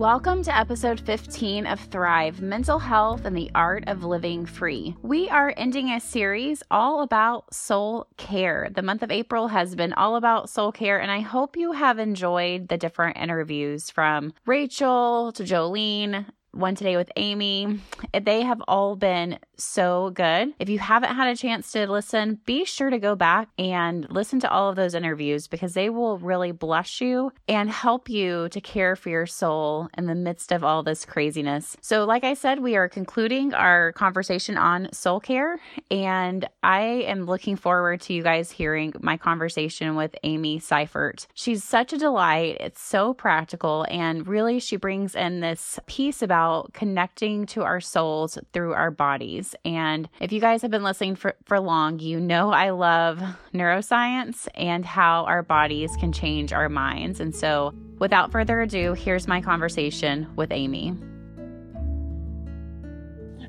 Welcome to episode 15 of Thrive Mental Health and the Art of Living Free. We are ending a series all about soul care. The month of April has been all about soul care, and I hope you have enjoyed the different interviews from Rachel to Jolene one today with Amy. They have all been so good. If you haven't had a chance to listen, be sure to go back and listen to all of those interviews because they will really bless you and help you to care for your soul in the midst of all this craziness. So, like I said, we are concluding our conversation on soul care, and I am looking forward to you guys hearing my conversation with Amy Seiffert. She's such a delight. It's so practical, and really, she brings in this piece about connecting to our souls through our bodies. And if you guys have been listening for, for long, you know I love neuroscience and how our bodies can change our minds. And so, without further ado, here's my conversation with Amy.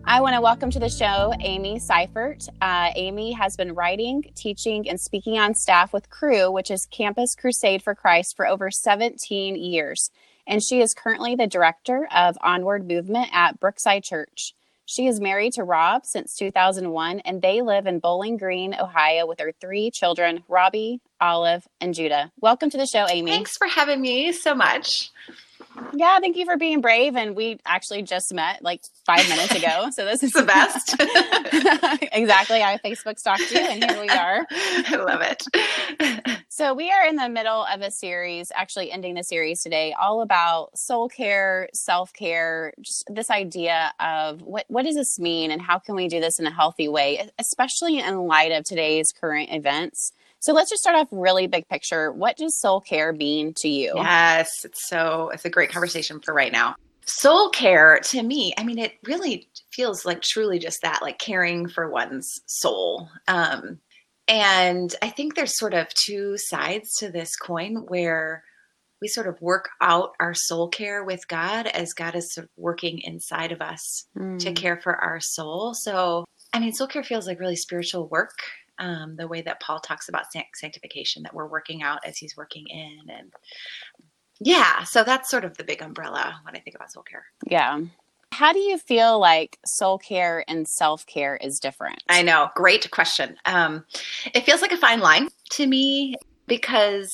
I want to welcome to the show Amy Seiffert. Uh, Amy has been writing, teaching, and speaking on staff with Cru, which is Campus Crusade for Christ, for over 17 years. And she is currently the director of Onward Movement at Brookside Church. She is married to Rob since 2001, and they live in Bowling Green, Ohio, with their three children, Robbie, Olive, and Judah. Welcome to the show, Amy. Thanks for having me so much. Yeah, thank you for being brave. And we actually just met like five minutes ago. So this is the best. exactly. I Facebook stalked you, and here we are. I love it. so we are in the middle of a series, actually ending the series today, all about soul care, self care, just this idea of what what does this mean, and how can we do this in a healthy way, especially in light of today's current events. So let's just start off really big picture. What does soul care mean to you? Yes, it's so it's a great conversation for right now. Soul care to me, I mean, it really feels like truly just that, like caring for one's soul. Um, and I think there's sort of two sides to this coin where we sort of work out our soul care with God as God is sort of working inside of us mm. to care for our soul. So, I mean, soul care feels like really spiritual work um, the way that Paul talks about sanctification that we're working out as he's working in. And yeah, so that's sort of the big umbrella when I think about soul care. Yeah. How do you feel like soul care and self care is different? I know. Great question. Um, it feels like a fine line to me because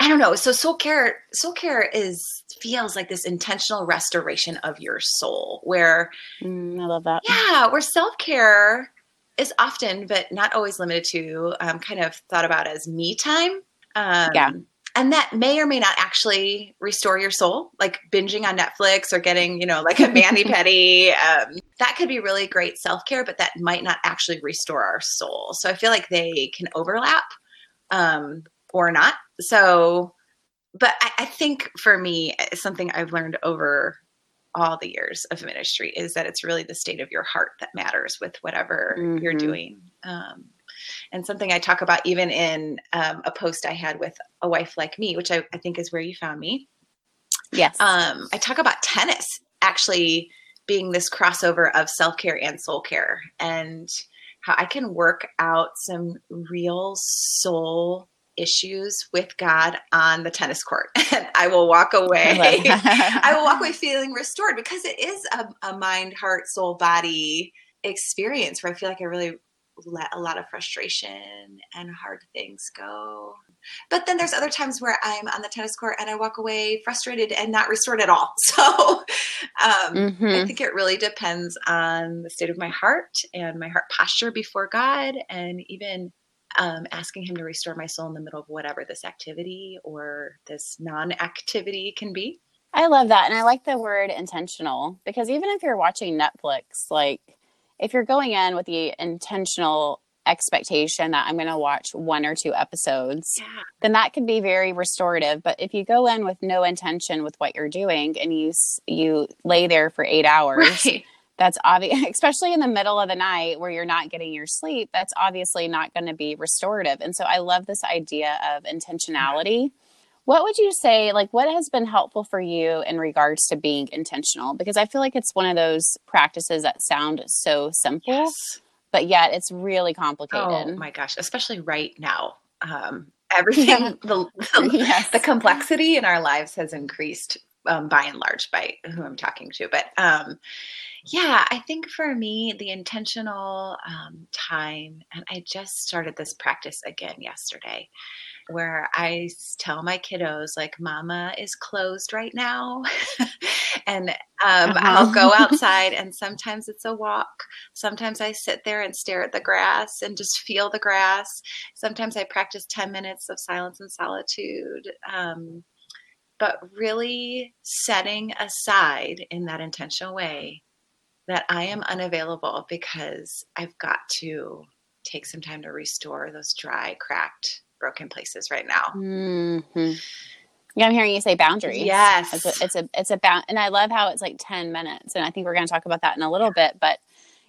I don't know. So soul care, soul care is feels like this intentional restoration of your soul where mm, I love that. Yeah, where self care is often, but not always limited to, um, kind of thought about as me time. Um, yeah. And that may or may not actually restore your soul, like binging on Netflix or getting, you know, like a mani pedi. Um, that could be really great self care, but that might not actually restore our soul. So I feel like they can overlap um, or not. So, but I, I think for me, something I've learned over all the years of ministry is that it's really the state of your heart that matters with whatever mm-hmm. you're doing. Um, and something I talk about even in um, a post I had with a wife like me, which I, I think is where you found me. Yes. Um, I talk about tennis actually being this crossover of self care and soul care, and how I can work out some real soul issues with God on the tennis court. And I will walk away. I, will walk away feeling restored because it is a, a mind, heart, soul, body experience where I feel like I really let a lot of frustration and hard things go. But then there's other times where I'm on the tennis court and I walk away frustrated and not restored at all. So um, mm-hmm. I think it really depends on the state of my heart and my heart posture before God and even um, asking him to restore my soul in the middle of whatever this activity or this non activity can be. I love that. And I like the word intentional because even if you're watching Netflix, like if you're going in with the intentional expectation that I'm going to watch one or two episodes, yeah. then that can be very restorative. But if you go in with no intention with what you're doing and you you lay there for 8 hours, right that's obvious, especially in the middle of the night where you're not getting your sleep, that's obviously not going to be restorative. And so I love this idea of intentionality. What would you say, like, what has been helpful for you in regards to being intentional? Because I feel like it's one of those practices that sound so simple, yes. but yet it's really complicated. Oh my gosh, especially right now. Um, everything, yeah. the, the, yes. the complexity in our lives has increased um, by and large by who I'm talking to. But um, yeah, I think for me, the intentional um, time, and I just started this practice again yesterday, where I tell my kiddos, like, Mama is closed right now. and um, uh-huh. I'll go outside, and sometimes it's a walk. Sometimes I sit there and stare at the grass and just feel the grass. Sometimes I practice 10 minutes of silence and solitude. Um, but really setting aside in that intentional way that I am unavailable because I've got to take some time to restore those dry, cracked, broken places right now. Mm-hmm. Yeah, I'm hearing you say boundaries. Yes, it's a it's a, it's a bound, and I love how it's like ten minutes, and I think we're going to talk about that in a little bit. But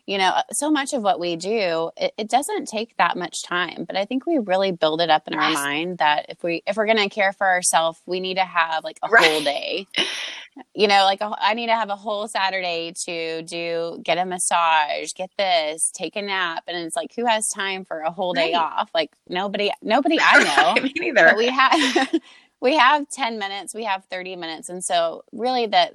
you know uh, so much of what we do it, it, doesn't take that much time but i think we really build it up in yes. our mind that if we if we're going to care for ourselves we need to have like a right. whole day you know like a, I need to have a whole saturday to do get a massage get this take a nap and it's like who has time for a whole day right. off like nobody nobody i know me neither but we have we have 10 minutes we have 30 minutes and so really that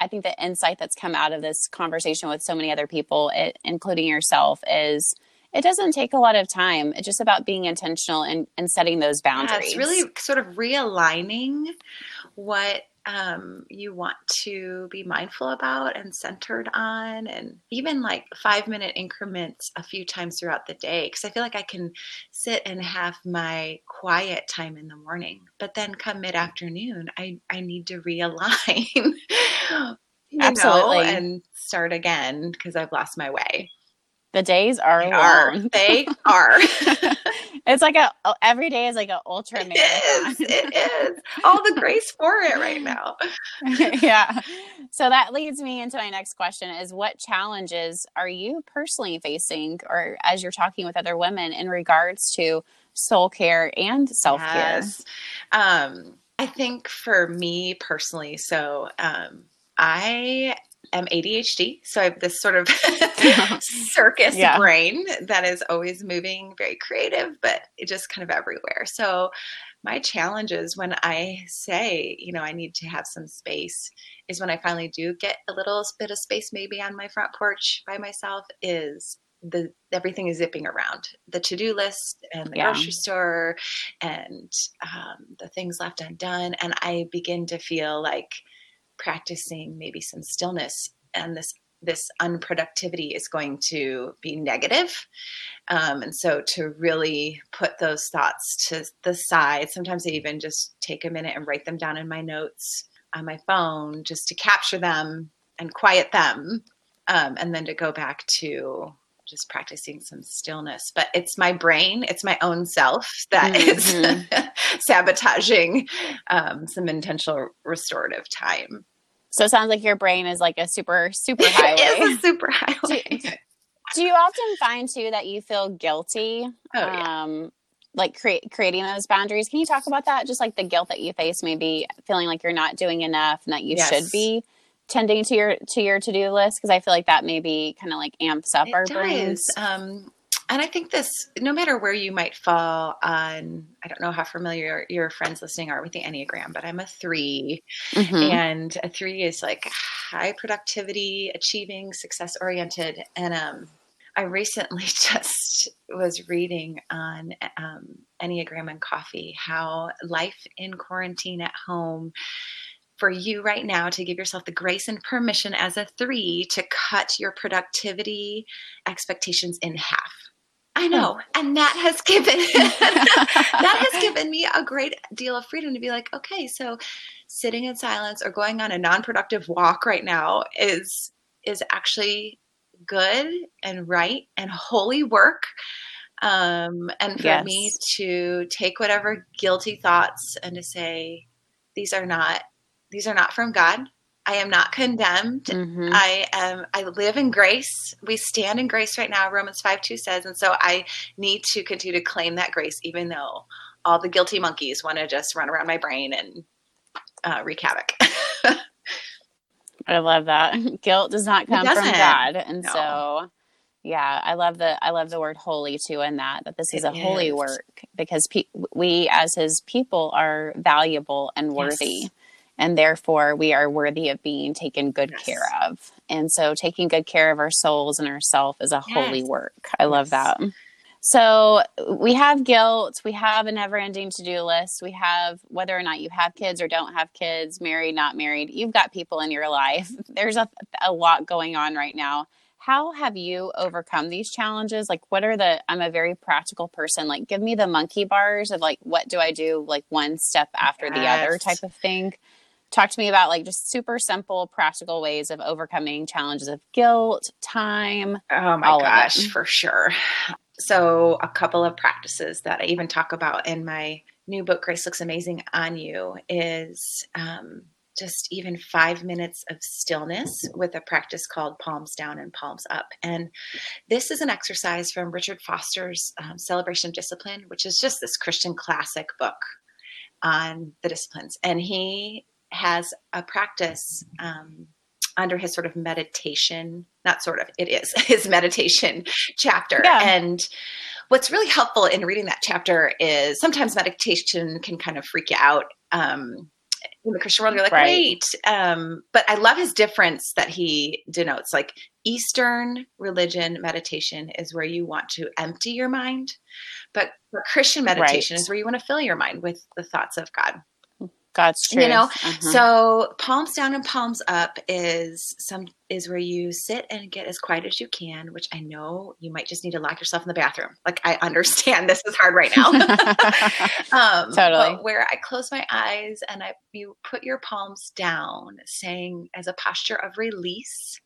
I think the insight that's come out of this conversation with so many other people, it, including yourself, is it doesn't take a lot of time. It's just about being intentional and, and setting those boundaries. Yeah, it's really sort of realigning what um, you want to be mindful about and centered on, and even like five minute increments a few times throughout the day. Because I feel like I can sit and have my quiet time in the morning, but then come mid afternoon, I, I need to realign Absolutely. Know, and start again because I've lost my way. The days are they long. Are. They are. it's like a every day is like an ultra marathon. It is. It is. All the grace for it right now. yeah. So that leads me into my next question is what challenges are you personally facing or as you're talking with other women in regards to soul care and self-care? Yes. Um I think for me personally, so um I am ADHD, so I have this sort of circus yeah. brain that is always moving, very creative, but just kind of everywhere. So my challenge is when I say, you know, I need to have some space is when I finally do get a little bit of space maybe on my front porch by myself is the everything is zipping around the to-do list and the yeah. grocery store and um, the things left undone and i begin to feel like practicing maybe some stillness and this this unproductivity is going to be negative. Um, and so to really put those thoughts to the side, sometimes I even just take a minute and write them down in my notes on my phone just to capture them and quiet them. Um, and then to go back to just practicing some stillness. But it's my brain, it's my own self that mm-hmm. is sabotaging um, some intentional restorative time. So it sounds like your brain is like a super, super highway. it is a super highway. Do, do, you often find too that you feel guilty? Oh, yeah. Um, like create, creating those boundaries. Can you talk about that? Just like the guilt that you face, maybe feeling like you're not doing enough and that you yes. should be tending to your to your to do list because I feel like that maybe kind of like amps up it our does. brains. Um, and I think this, no matter where you might fall on, I don't know how familiar your friends listening are with the Enneagram, but I'm a 3 mm-hmm. and a three is like high productivity, achieving, success oriented. And um, I recently just was reading on um, Enneagram and coffee how life in quarantine at home for you right now to give yourself the grace and permission as a three to cut your productivity expectations in half. I know. And that has given that has given me a great deal of freedom to be like, okay, so sitting in silence or going on a non-productive walk right now is is actually good and right and holy work. Um, and for yes. me to take whatever guilty thoughts and to say, these are not these are not from God. I am not condemned. Mm-hmm. I am I live in grace. We stand in grace right now, Romans 5 2 says. And so I need to continue to claim that grace, even though all the guilty monkeys want to just run around my brain and uh, wreak havoc. I love that. Guilt does not come from God. And no. so yeah, I love the I love the word holy too in that that this is it a holy work because pe- we as his people are valuable and worthy. Yes and therefore we are worthy of being taken good yes. care of. And so taking good care of our souls and ourself is a yes. holy work. I love that. So we have guilt, we have a never ending to do list, we have whether or not you have kids or don't have kids, married, not married, you've got people in your life. There's a, a lot going on right now. How have you overcome these challenges? Like, what are the, I'm a very practical person. Like, give me the monkey bars of like, what do I do, like, one step after yes. the other type of thing talk to me about like just super simple practical ways of overcoming challenges of guilt time oh my gosh for sure. So a couple of practices that i even talk about in my new book grace looks amazing on you is um, just even five minutes of stillness with a practice called palms down and palms up. And this is an exercise from richard foster's um, celebration of discipline which is just this christian classic book on the disciplines. And he has a practice um, under his sort of meditation, not sort of, it is his meditation chapter. Yeah. And what's really helpful in reading that chapter is sometimes meditation can kind of freak you out. Um, in the Christian world, you're like, right. wait. Um, but I love his difference that he denotes. Like Eastern religion meditation is where you want to empty your mind, but Christian meditation right. is where you want to fill your mind with the thoughts of God. God's truth. You know, uh-huh. so palms down and palms up is some is where you sit and get as quiet as you can. Which I know you might just need to lock yourself in the bathroom. Like I understand this is hard right now. um, totally. where I close my eyes and I you put your palms down, saying as a posture of release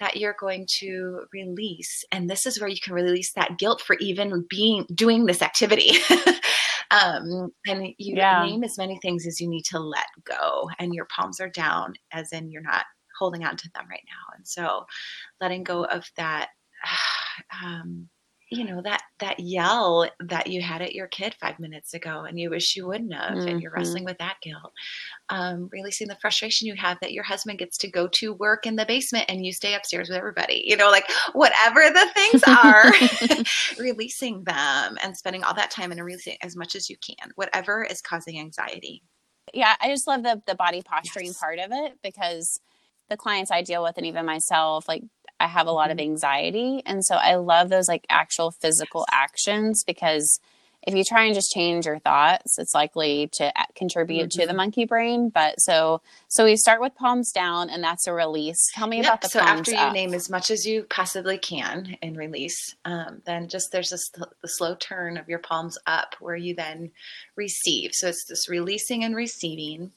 that you're going to release and this is where you can release that guilt for even being doing this activity um, and you yeah. name as many things as you need to let go and your palms are down as in you're not holding on to them right now and so letting go of that um, you know that that yell that you had at your kid five minutes ago and you wish you wouldn't have mm-hmm. and you're mm-hmm. wrestling with that guilt um, releasing the frustration you have that your husband gets to go to work in the basement and you stay upstairs with everybody you know like whatever the things are releasing them and spending all that time and releasing as much as you can whatever is causing anxiety yeah i just love the the body posturing yes. part of it because the clients i deal with and even myself like I have a lot of mm-hmm. anxiety. And so I love those like actual physical actions because if you try and just change your thoughts, it's likely to contribute mm-hmm. to the mm-hmm. monkey brain. But so, so we start with palms down, and that's a release. Tell me yep. about the so after you up. name as much as you possibly can and release, um, then just there's this the slow turn of your palms up where you then receive. So it's this releasing and receiving,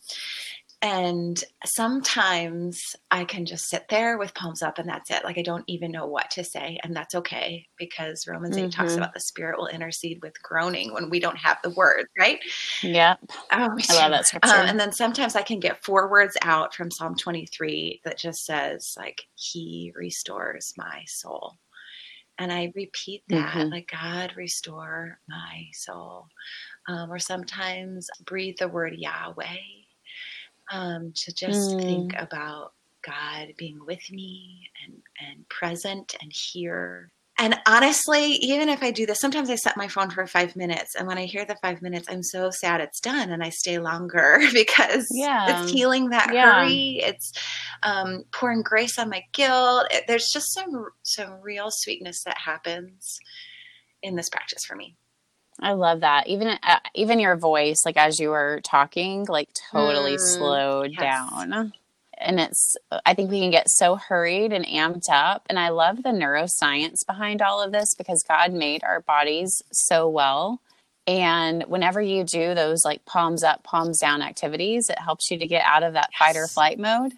and sometimes I can just sit there with palms up and that's it. Like I don't even know what to say. And that's okay because Romans mm-hmm. 8 talks mm-hmm. about the spirit will intercede with groaning when we don't have the words, right? Yeah. Um, I love that scripture. Um, and then sometimes I can get four words out from Psalm 23 that just says, like, He restores my soul. And I repeat that, mm-hmm. like, God, restore my soul. Um, or sometimes breathe the word Yahweh um, to just mm. think about God being with me and, and present and here. And honestly, even if I do this, sometimes I set my phone for five minutes. And when I hear the five minutes, I'm so sad it's done and I stay longer because yeah. it's healing that yeah. hurry. It's um, pouring grace on my guilt. It, there's just some, some real sweetness that happens in this practice for me. I love that. Even uh, even your voice, like as you were talking, like totally mm, slowed yes. down. And it's, I think we can get so hurried and amped up. And I love the neuroscience behind all of this because God made our bodies so well. And whenever you do those like palms up, palms down activities, it helps you to get out of that yes. fight or flight mode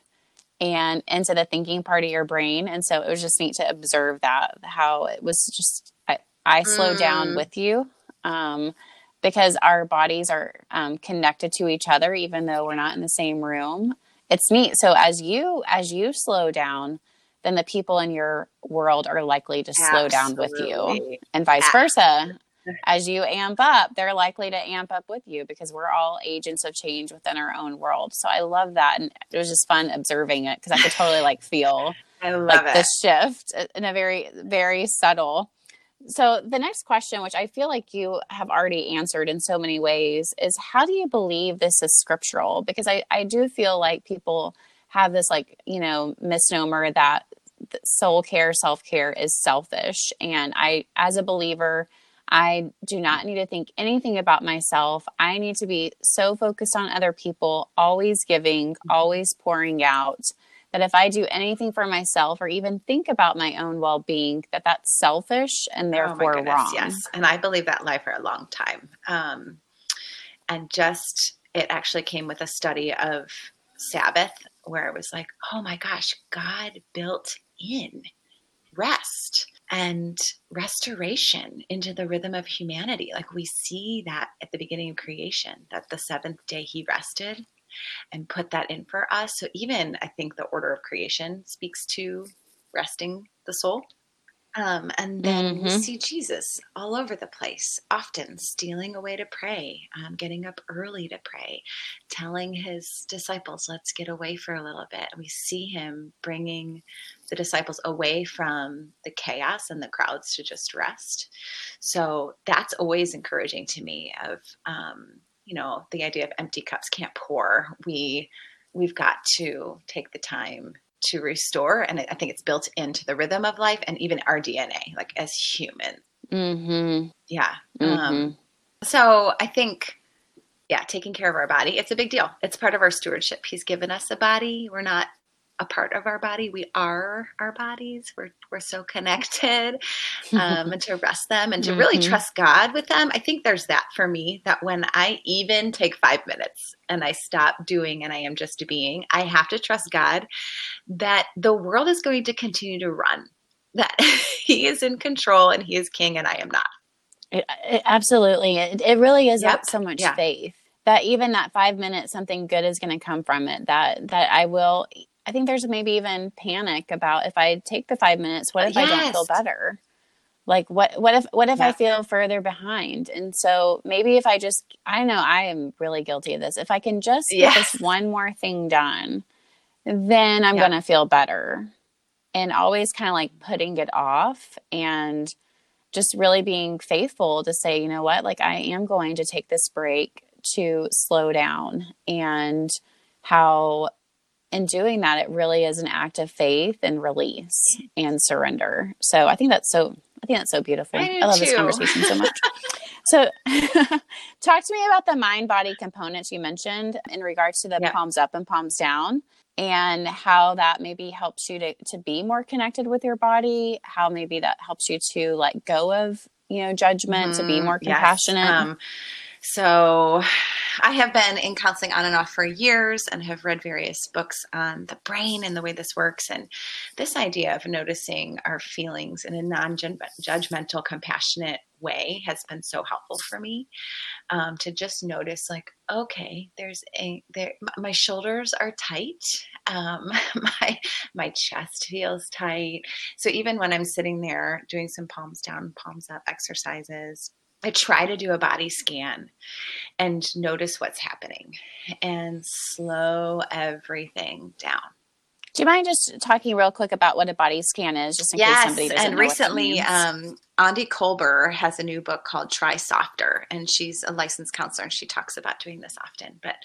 and into the thinking part of your brain. And so it was just neat to observe that, how it was just, I, I slowed mm. down with you um, because our bodies are um, connected to each other, even though we're not in the same room. It's neat. So as you as you slow down, then the people in your world are likely to slow down with you, and vice versa. As you amp up, they're likely to amp up with you because we're all agents of change within our own world. So I love that, and it was just fun observing it because I could totally like feel I love like it. the shift in a very very subtle So, the next question, which I feel like you have already answered in so many ways, is how do you believe this is scriptural? Because I, I do feel like people have this, like, you know, misnomer that soul care, self care is selfish. And I, as a believer, I do not need to think anything about myself. I need to be so focused on other people, always giving, mm-hmm. always pouring out that if I do anything for myself or even think about my own well being, that that's selfish and oh therefore oh wrong. Yes. And I believe that lie for a long time. Um, and just, it actually came with a study of Sabbath where it was like, oh my gosh, God built in rest and restoration into the rhythm of humanity. Like we see that at the beginning of creation, that the seventh day he rested and put that in for us. So even I think the order of creation speaks to resting the soul. Um, and then mm-hmm. we see Jesus all over the place, often stealing away to pray, um, getting up early to pray, telling his disciples, let's get away for a little bit. And we see him bringing the disciples away from the chaos and the crowds to just rest. So that's always encouraging to me of, um, you know, the idea of empty cups can't pour. We, we've got to take the time to restore. And I think it's built into the rhythm of life and even our DNA, like as humans. Mm-hmm. Yeah. Mm-hmm. Um, so I think, yeah, taking care of our body, it's a big deal. It's part of our stewardship. He's given us a body. We're not a part of our body. We are our bodies. We're we're so connected, um, and to rest them and to mm-hmm. really trust God with them. I think there's that for me. That when I even take five minutes and I stop doing and I am just being, I have to trust God that the world is going to continue to run. That He is in control and He is King, and I am not. It, it, absolutely, it, it really is yep. so much yeah. faith that even that five minutes something good is going to come from it that that i will I think there's maybe even panic about if I take the five minutes, what uh, if yes. I don't feel better? Like what what if what if yeah. I feel further behind? And so maybe if I just I know I am really guilty of this. If I can just yes. get this one more thing done, then I'm yeah. gonna feel better. And always kind of like putting it off and just really being faithful to say, you know what, like I am going to take this break to slow down and how in doing that, it really is an act of faith and release and surrender. So I think that's so. I think that's so beautiful. I, I love too. this conversation so much. so, talk to me about the mind body components you mentioned in regards to the yeah. palms up and palms down, and how that maybe helps you to to be more connected with your body. How maybe that helps you to let go of you know judgment, mm-hmm. to be mm-hmm. more compassionate. Yes. Um, so I have been in counseling on and off for years and have read various books on the brain and the way this works. And this idea of noticing our feelings in a non judgmental, compassionate way has been so helpful for me um, to just notice like okay there's a there my shoulders are tight um, my my chest feels tight so even when i'm sitting there doing some palms down palms up exercises I try to do a body scan and notice what's happening and slow everything down. Do you mind just talking real quick about what a body scan is, just in yes, case somebody doesn't know? and know recently, um, Aundi Kolber has a new book called Try Softer, and she's a licensed counselor and she talks about doing this often. But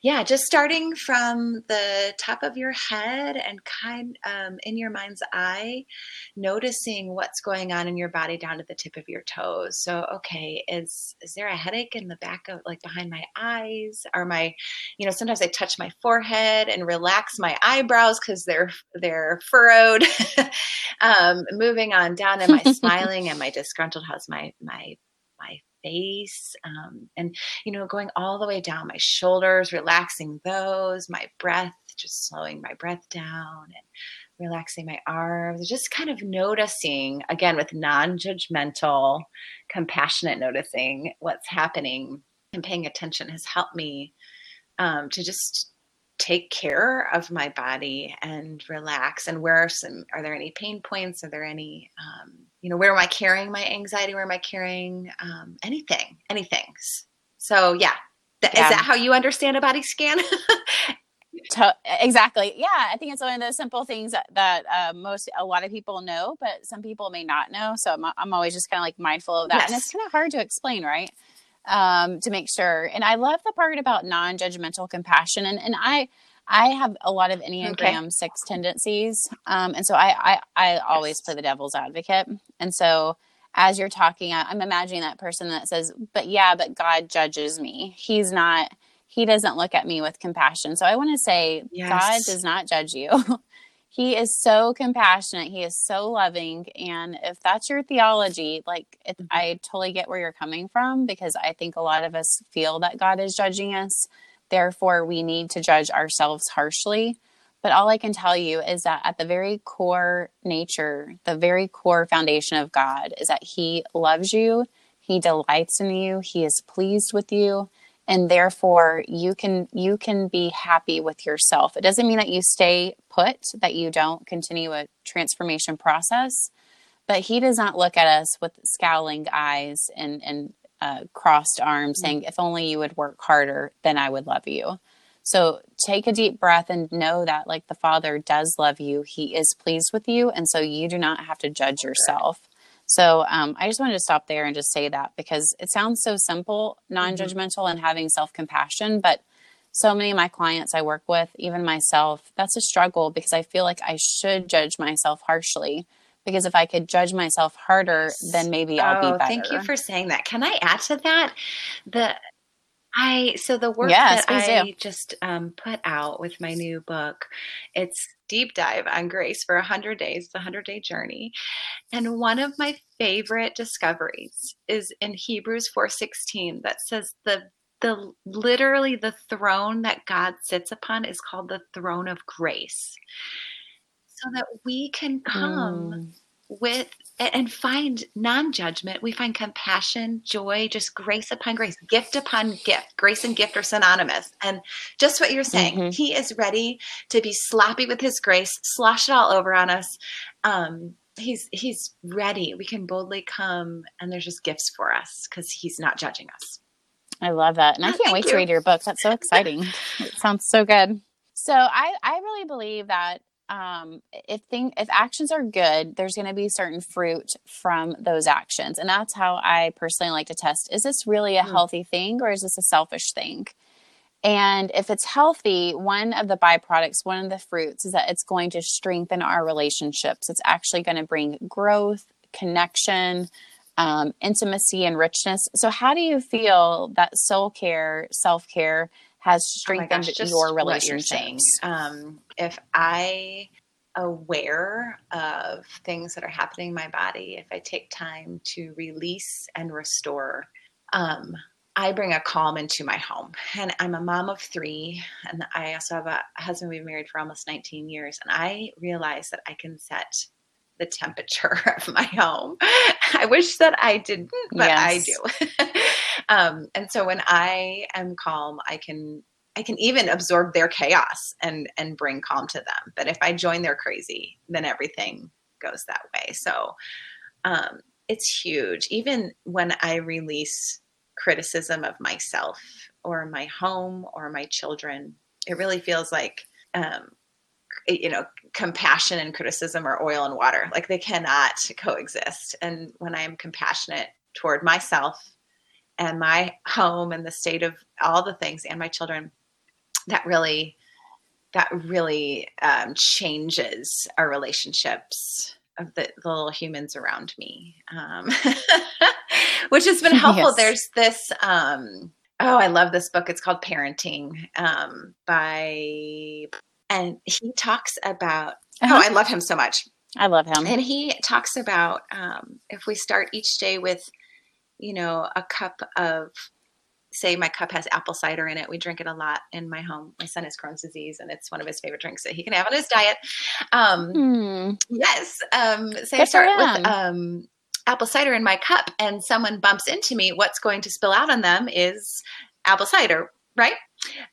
yeah, just starting from the top of your head and kind um, in your mind's eye, noticing what's going on in your body down to the tip of your toes. So, okay, is is there a headache in the back of like behind my eyes? Are my, you know, sometimes I touch my forehead and relax my eyebrows because they're they're furrowed. um, moving on down, am I smiling? I disgruntled? How's my my my face? Um, and you know, going all the way down my shoulders, relaxing those, my breath, just slowing my breath down and relaxing my arms, just kind of noticing again with non-judgmental, compassionate noticing what's happening and paying attention has helped me um, to just take care of my body and relax and where are some are there any pain points are there any um, you know where am i carrying my anxiety where am i carrying um, anything anything so yeah. Th- yeah. is that how you understand a body scan To- exactly. Yeah, I think it's one of those simple things that, that uh, most a lot of people know, but some people may not know. So I'm, I'm always just kind of like mindful of that, yes. and it's kind of hard to explain, right? Um, to make sure. And I love the part about non-judgmental compassion, and and I I have a lot of Enneagram okay. six tendencies, um, and so I I, I always play the devil's advocate, and so as you're talking, I, I'm imagining that person that says, "But yeah, but God judges me. He's not." he doesn't look at me with compassion. So I want to say, yes. God does not judge you. he is so compassionate. He is so loving. And if that's your theology, like it, mm-hmm. I totally get where you're coming from because I think a lot of us feel that God is judging us. Therefore, we need to judge ourselves harshly. But all I can tell you is that at the very core nature, the very core foundation of God is that He loves you, He delights in you, He is pleased with you and therefore you can you can be happy with yourself. It doesn't mean that you stay put that you don't continue a transformation process but he does not look at us with scowling eyes and and uh, crossed arms mm-hmm. saying if only you would work harder then i would love you. So take a deep breath and know that like the father does love you. He is pleased with you and so you do not have to judge yourself so um, I just wanted to stop there and just say that because it sounds so simple, non judgmental, mm-hmm. and having self compassion. But so many of my clients I work with, even myself, that's a struggle because I feel like I should judge myself harshly. Because if I could judge myself harder, then maybe I'll be better. Oh, thank you for saying that. Can I add to that? The I so the work yes, that I do. just um, put out with my new book, it's deep dive on grace for 100 days, the 100 day journey. And one of my favorite discoveries is in Hebrews 4:16 that says the the literally the throne that God sits upon is called the throne of grace. So that we can come mm with and find non-judgment. We find compassion joy just grace upon grace gift upon gift. Grace and gift are synonymous. And just what you're saying mm-hmm. he is ready to be sloppy with his grace slosh it all over on us. Um, he's he's ready. We can boldly come and there's just gifts for us because he's not judging us. I love that. And i can't wait you. to read your book. That's so exciting. It sounds so good. So I, I really believe that um, if thing if actions are good, there's going to be certain fruit from those actions, and that's how I personally like to test: is this really a mm. healthy thing, or is this a selfish thing? And if it's healthy, one of the byproducts, one of the fruits, is that it's going to strengthen our relationships. It's actually going to bring growth, connection, um, intimacy, and richness. So, how do you feel that soul care, self care? Has oh strengthened oh gosh, your relationships? Um, if I aware of things that are happening in my body, if I take time to release and restore, um, I bring a calm into my home. And I'm a mom of three, and I also have a husband we've married for almost 19 years. And I realize that I can set the temperature of my home. I wish that I didn't, but yes. I do. um, and so when I am calm, I can I can even absorb their chaos and and bring calm to them. But if I join their crazy, then everything goes that way. So um, it's huge. Even when I release criticism of myself or my home or my children, it really feels like um, you know compassion and criticism are oil and water. Like they cannot coexist. And when I am compassionate toward myself and my home and the state of all the things and my children that really that really um, changes our relationships of the, the, little humans around me um, which has been helpful yes. there's this um, oh i love this book it's called parenting um, by and he talks about uh-huh. oh i love him so much i love him and he talks about um, if we start each day with you know a cup of say my cup has apple cider in it. We drink it a lot in my home. My son has Crohn's disease, and it's one of his favorite drinks that he can have on his diet. Um, mm. Yes. Um, say I start with um, apple cider in my cup, and someone bumps into me. What's going to spill out on them is apple cider, right?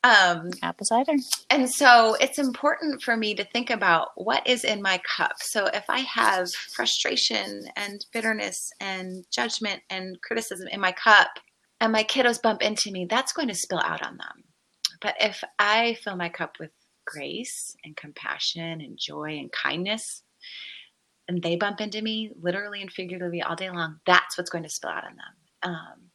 Um, apple cider. And so it's important for me to think about what is in my cup. So if I have frustration and bitterness and judgment and criticism in my cup, and my kiddos bump into me, that's going to spill out on them. But if I fill my cup with grace and compassion and joy and kindness, and they bump into me literally and figuratively all day long, that's what's going to spill out on them. Um,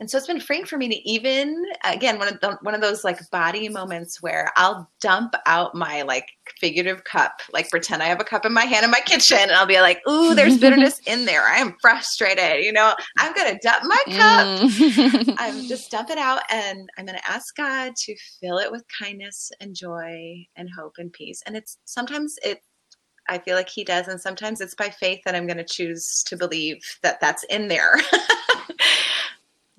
and so it's been freeing for me to even again one of the, one of those like body moments where I'll dump out my like figurative cup, like pretend I have a cup in my hand in my kitchen, and I'll be like, "Ooh, there's bitterness in there. I am frustrated. You know, I'm gonna dump my cup. Mm. I'm just dump it out, and I'm gonna ask God to fill it with kindness and joy and hope and peace. And it's sometimes it I feel like he does. And sometimes it's by faith that I'm going to choose to believe that that's in there.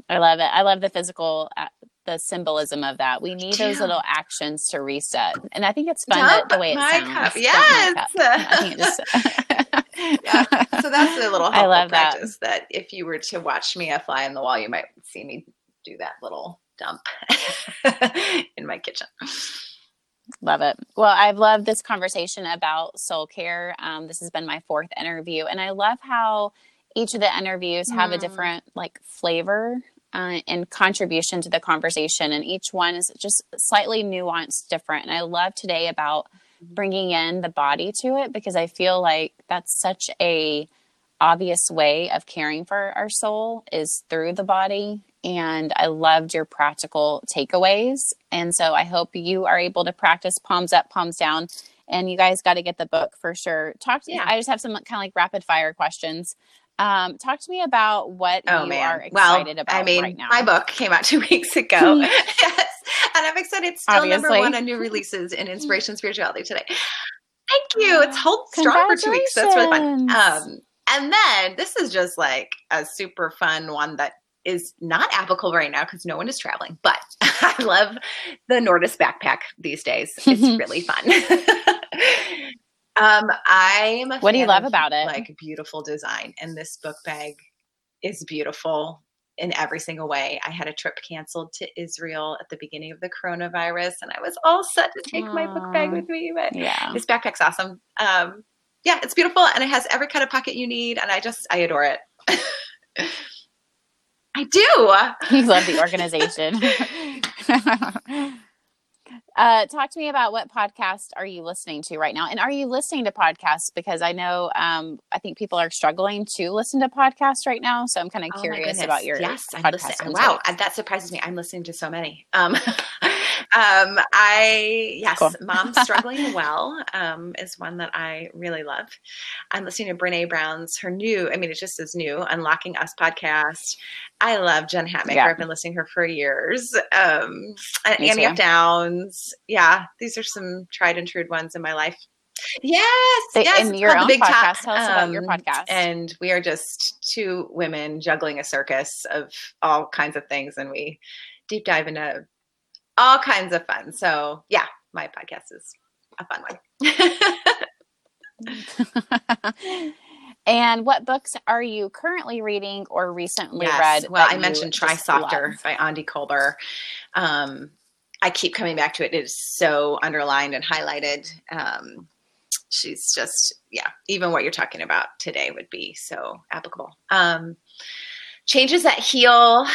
I love it. I love the physical, uh, the symbolism of that. We need those little actions to reset, and I think it's fun that, the way it sounds. Cup. Yes, cup. Just. yeah. So that's a little I love practice that. that if you were to watch me a fly on the wall, you might see me do that little dump in my kitchen. Love it. Well, I've loved this conversation about soul care. Um, this has been my fourth interview, and I love how each of the interviews have mm. a different like flavor uh, and contribution to the conversation. And each one is just slightly nuanced, different. And I love today about bringing in the body to it because I feel like that's such a obvious way of caring for our soul is through the body and I loved your practical takeaways. And so I hope you are able to practice palms up, palms down. And you guys got to get the book for sure. Talk to yeah. me. I just have some kind of like rapid fire questions. Um, talk to me about what oh, you man. are excited well, about I mean, right now. My book came out two weeks ago. yes. And I'm excited. It's still Obviously. number one on new releases in inspiration spirituality today. Thank you. It's hold strong for two weeks. That's really fun. Um, and then this is just like a super fun one that is not applicable right now because no one is traveling, but I love the Nordis backpack these days. It's really fun. Um, I'm. what do you love about it? Like beautiful design, and this book bag is beautiful in every single way. I had a trip canceled to Israel at the beginning of the coronavirus, and I was all set to take Aww. my book bag with me. But yeah, this backpack's awesome. Um, yeah, it's beautiful, and it has every kind of pocket you need, and I just I adore it. I do. You love the organization. Uh, talk to me about what podcast are you listening to right now, and are you listening to podcasts? Because I know um, I think people are struggling to listen to podcasts right now, so I'm kind of oh curious about your yes. I'm listening. Wow, that surprises me. I'm listening to so many. Um, Um, I yes, cool. Mom Struggling Well um, is one that I really love. I'm listening to Brene Brown's her new. I mean, it just is new. Unlocking Us podcast. I love Jen Hatmaker. Yeah. I've been listening to her for years. Um, and Annie F. Downs. Yeah, these are some tried and true ones in my life. Yes, yes. In your own big podcast, top. tell us about your um, podcast. And we are just two women juggling a circus of all kinds of things, and we deep dive into all kinds of fun. So yeah, my podcast is a fun one. and what books are you currently reading or recently yes. read? Well, I mentioned Try Softer love? by Aundi Kolber. Um, I keep coming back to it. It is so underlined and highlighted. Um, she's just, yeah, even what you're talking about today would be so applicable. Um, Changes that Heal,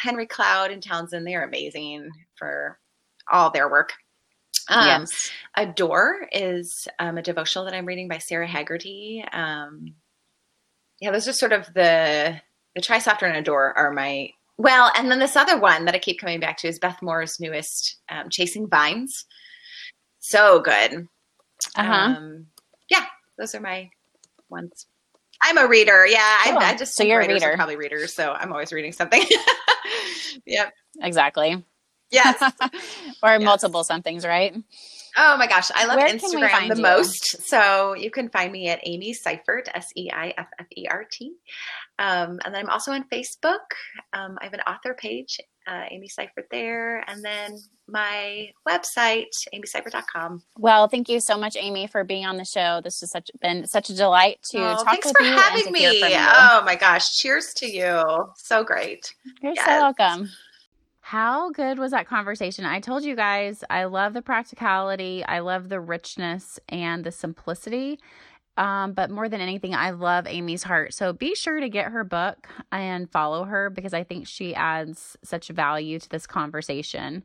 Henry Cloud and Townsend, they are amazing for all their work. Um, yes. Adore is um, a devotional that I'm reading by Sara Hagerty. Um, yeah, those are sort of the the Try Softer and Adore are my well, and then this other one that I keep coming back to is Beth Moore's newest, um, Chasing Vines. So good. Uh huh. Um, yeah, those are my ones. I'm a reader. Yeah, cool. I, I, just so you're a reader. Probably readers, so I'm always reading something. yep. Exactly. Yes. or yes. multiple somethings, right? Oh my gosh, I love Where Instagram the you? most. So you can find me at Amy Seiffert, S E I F F E R T. Um, and then I'm also on Facebook. Um, I have an author page, uh, Amy Seiffert there. And then my website, amyseiffert.com. Well, thank you so much, Amy, for being on the show. This has such been such a delight to oh, talk with you. Thanks for having me. Oh my gosh, cheers to you. So great. You're yes. so welcome. How good was that conversation? I told you guys I love the practicality, I love the richness and the simplicity. Um, but more than anything, I love Amy's heart. So be sure to get her book and follow her because I think she adds such value to this conversation.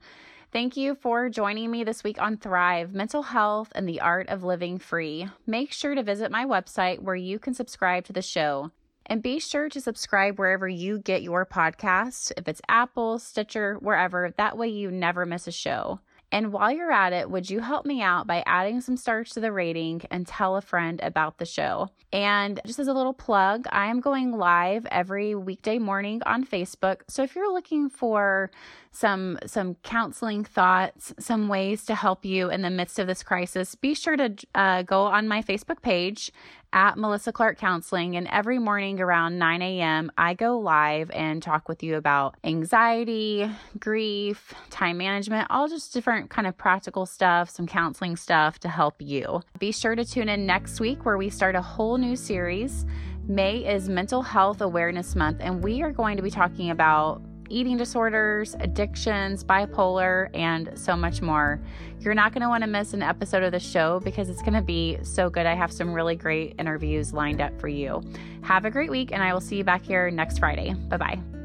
Thank you for joining me this week on Thrive Mental Health and the Art of Living Free. Make sure to visit my website where you can subscribe to the show. And be sure to subscribe wherever you get your podcast, if it's Apple, Stitcher, wherever. That way you never miss a show. And while you're at it, would you help me out by adding some stars to the rating and tell a friend about the show? And just as a little plug, I am going live every weekday morning on Facebook. So if you're looking for some some counseling thoughts, some ways to help you in the midst of this crisis, be sure to uh, go on my Facebook page at Melissa Clark Counseling. And every morning around 9 a.m., I go live and talk with you about anxiety, grief, time management, all just different kind of practical stuff, some counseling stuff to help you. Be sure to tune in next week where we start a whole new series. May is Mental Health Awareness Month, and we are going to be talking about eating disorders, addictions, bipolar, and so much more. You're not going to want to miss an episode of the show because it's going to be so good. I have some really great interviews lined up for you. Have a great week, and I will see you back here next Friday. Bye bye.